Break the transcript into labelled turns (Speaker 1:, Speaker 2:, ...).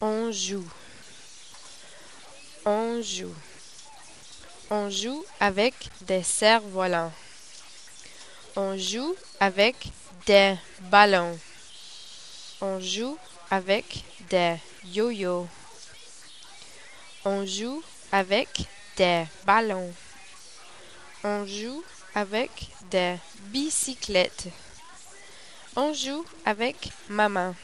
Speaker 1: On joue. On joue. On joue avec des cerfs-volants. On joue avec des ballons. On joue avec des yo-yo. On joue avec des ballons. On joue avec des bicyclettes. On joue avec maman.